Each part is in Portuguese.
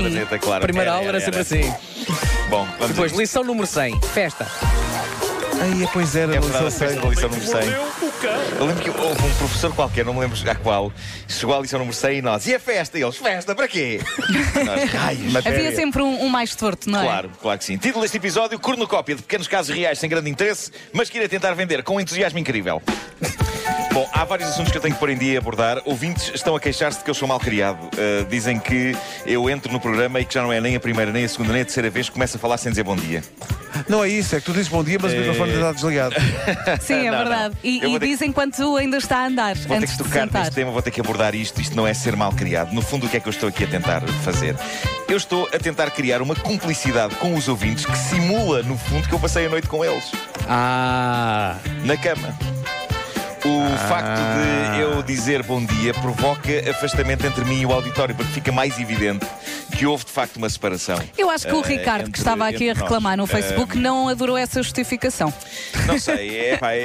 assim. camiseta, claro. Primeira aula era sempre assim. Bom, vamos Depois, a lição número 100, festa. Aí, pois era, É a festa da lição número 100. Eu lembro que houve um professor qualquer, não me lembro a qual, chegou à lição número 100 e nós, e a festa? E eles, festa, para quê? nós, raios. Havia sempre um, um mais torto, não é? Claro, claro que sim. Título deste episódio: cornucópia de pequenos casos reais sem grande interesse, mas que irei tentar vender com entusiasmo incrível. Bom, há vários assuntos que eu tenho que pôr em dia e abordar. Ouvintes estão a queixar-se de que eu sou mal criado. Uh, dizem que eu entro no programa e que já não é nem a primeira, nem a segunda, nem a terceira vez que começo a falar sem dizer bom dia. Não é isso, é que tu dizes bom dia, mas o microfone está desligado. Sim, é Não, verdade. não. E, vou e ter que- dizem quando tu ainda está a andar. Vou ter antes que de tocar sentar. neste tema, vou ter que abordar isto. Isto não é ser mal criado. No fundo, o que é que eu estou aqui a tentar fazer? Eu estou a tentar criar uma cumplicidade com os ouvintes que simula, no fundo, que eu passei a noite com eles. Ah, na cama. O facto de eu dizer bom dia provoca afastamento entre mim e o auditório, porque fica mais evidente que houve de facto uma separação. Eu acho que o eh, Ricardo, que entre- estava aqui a entre nós. reclamar no Eh, Facebook, não adorou essa justificação. não sei, é, pá, é-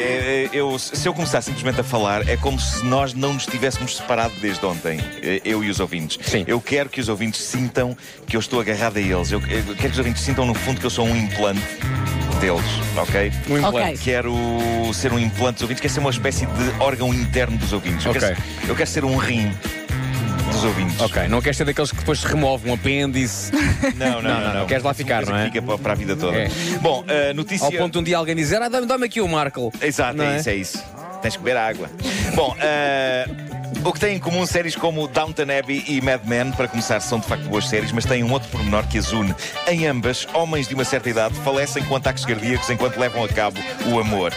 é- eu, se eu começar simplesmente a falar, é como se nós não nos tivéssemos separado desde ontem, eh, eu e os ouvintes. Sim. Eu quero que os ouvintes sintam que eu estou agarrado a eles. Eu, eu quero que os ouvintes sintam, no fundo, que eu sou um implante deles, ok? um implante. Ok. Quero ser um implante dos ouvintes, quero ser uma espécie de órgão interno dos ouvintes. Eu, Ok. quero, eu quero ser um rim dos ouvintes. Ok, não queres ser daqueles que depois se remove um apêndice Não, não, não. não, queres lá ficar, não é? que Fica para, para a vida toda. É. Bom, a notícia. ao ponto de um dia alguém dizer, ah, dá-me dá aqui o Marco. Exato, Não é é? isso, é isso. Tens que beber água. Bom, eh, o que têm em comum séries como Downton Abbey e Mad Men, para começar, são de facto boas séries, mas têm um outro pormenor que as une. Em ambas, homens de uma certa idade falecem com ataques cardíacos enquanto levam a cabo o amor.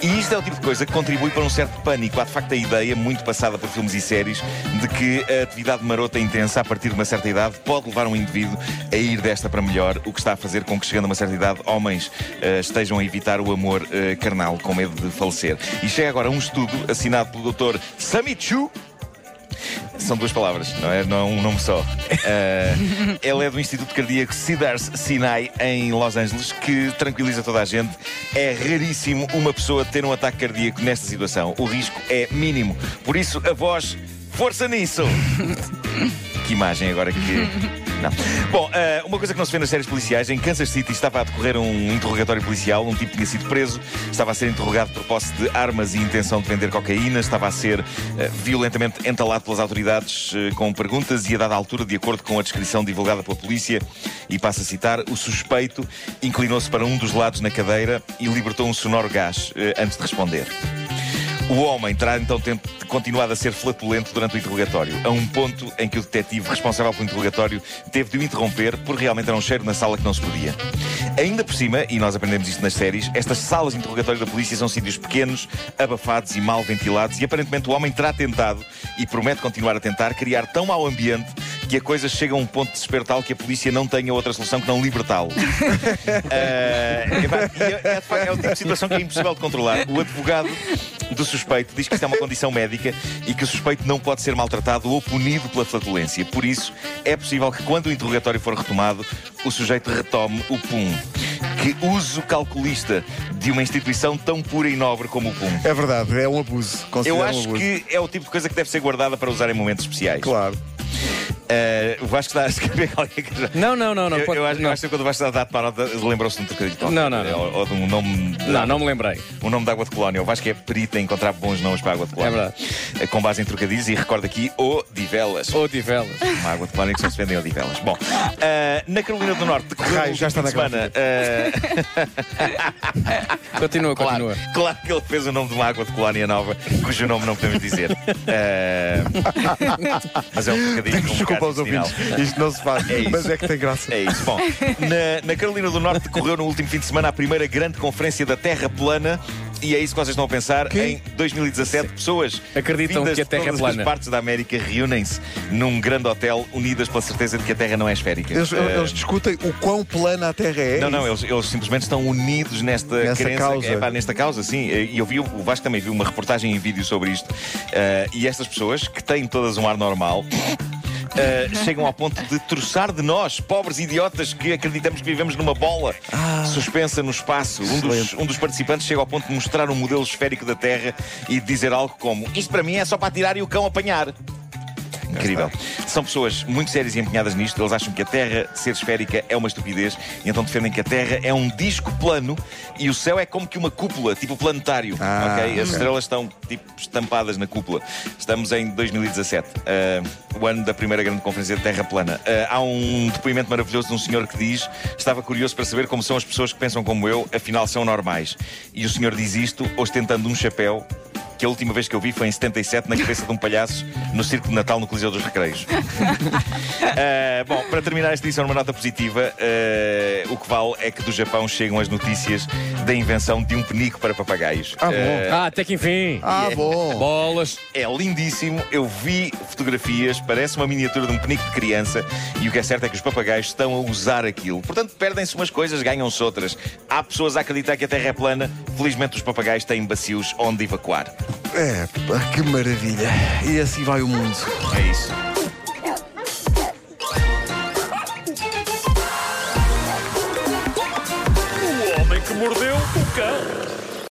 E isto é o tipo de coisa que contribui para um certo pânico. Há de facto a ideia, muito passada por filmes e séries, de que a atividade marota intensa a partir de uma certa idade pode levar um indivíduo a ir desta para melhor, o que está a fazer com que, chegando a uma certa idade, homens eh, estejam a evitar o amor eh, carnal com medo de falecer. E chega agora um estudo assinado pelo Dr. Samichu. São duas palavras, não é, não é um nome só. Eh, ele é do Instituto Cardíaco Cedars Sinai, em Los Angeles, que tranquiliza toda a gente. É raríssimo uma pessoa ter um ataque cardíaco nesta situação. O risco é mínimo. Por isso, a voz, força nisso! Que imagem agora que. Bom, eh, uma coisa que não se vê nas séries policiais, em Kansas City estava a decorrer um interrogatório policial, um tipo tinha sido preso, estava a ser interrogado por posse de armas e intenção de vender cocaína, estava a ser eh, violentamente entalado pelas autoridades eh, com perguntas e a dada altura, de acordo com a descrição divulgada pela polícia, e passo a citar, o suspeito inclinou-se para um dos lados na cadeira e libertou um sonoro gás antes de responder. O homem terá então continuado a ser flatulento durante o interrogatório, a um ponto em que o detetive responsável pelo interrogatório teve de o interromper porque realmente era um cheiro na sala que não se podia. Ainda por cima, e nós aprendemos isto nas séries, estas salas de interrogatório da polícia são sítios pequenos, abafados e mal ventilados, e aparentemente o homem terá tentado, e promete continuar a tentar, criar tão mau ambiente que a coisa chega a um ponto de desespero tal que a polícia não tenha outra solução que não libertá-lo. E é, é, de facto, é o tipo de situação que é impossível de controlar. O advogado do suspeito diz que isto é uma condição médica e que o suspeito não pode ser maltratado ou punido pela flatulência. Por isso, é possível que quando o interrogatório for retomado, o sujeito retome o PUM. Que uso calculista de uma instituição tão pura e nobre como o PUM. É verdade, é um abuso. Eu um acho abuso. que é o tipo de coisa que deve ser guardada para usar em momentos especiais. Claro. Eh, o Vasco está a escrever qualquer coisa. Não, não, não, não. eu, pode- eu acho, eu não. acho que quando o Vasco está a dar para a nota, lembrou-se de um trocadilho. Não, não, não. Ou, ou de um nome. de- Não, não me lembrei. Um nome de água de colónia. O Vasco é perito em encontrar bons nomes para água de colónia. É verdade. Eh, Com base em trocadilhos e recorda aqui o Divelas. Ou Tivelas. Uma água de colónia que só se vende em Odivelas. Bom, eh, na Carolina do Norte, decorreu Raio, já está na semana. eh, Continua, claro, continua. claro que ele fez o nome de uma água de colónia nova, cujo nome não podemos dizer. Mas é um trocadilho. Desculpa aos ouvintes. Isto não se faz. É mas é que tem graça. É isso. Bom, na, na Carolina do Norte decorreu no último fim de semana a primeira grande conferência da Terra plana. E é isso que vocês estão a pensar. Que? Em 2017, pessoas Acreditam que a Terra é todas plana. as partes da América reúnem-se num grande hotel, unidas pela certeza de que a Terra não é esférica. Eles, Eh, eles discutem o quão plana a Terra é. não, não, eles, eles simplesmente estão unidos nesta Nessa crença. causa. É, pá, nesta causa, sim. E eu vi, o Vasco também viu uma reportagem em vídeo sobre isto. Eh, e estas pessoas, que têm todas um ar normal. Eh, chegam ao ponto de troçar de nós, pobres idiotas que acreditamos que vivemos numa bola suspensa no espaço. Um dos, um dos participantes chega ao ponto de mostrar um modelo esférico da Terra e dizer algo como: Isto para mim é só para tirar e o cão apanhar. Incrível. São pessoas muito sérias e empenhadas nisto. Eles acham que a Terra ser esférica é uma estupidez e então defendem que a Terra é um disco plano e o céu é como que uma cúpula, tipo planetário. Ah, ok? As estrelas estão tipo estampadas na cúpula. Estamos em 2017, ah, o ano da primeira grande conferência de Terra plana. Ah, há um depoimento maravilhoso de um senhor que diz: Estava curioso para saber como são as pessoas que pensam como eu, afinal são normais. E o senhor diz isto ostentando um chapéu que a última vez que eu vi foi em 77 na cabeça de um palhaço no Circo de Natal no Coliseu dos Recreios. Uh, bom, para terminar esta edição numa nota positiva, uh, o que vale é que do Japão chegam as notícias da invenção de um penico para papagaios. Ah, bom. Uh, Ah, até que enfim. Ah, bom. Bolas. é lindíssimo, eu vi fotografias, parece uma miniatura de um penico de criança e o que é certo é que os papagaios estão a usar aquilo. Portanto, perdem-se umas coisas, ganham-se outras. Há pessoas a acreditar que a Terra é plana, felizmente os papagaios têm bacios onde evacuar. É, pá, que maravilha. E assim vai o mundo. É isso. O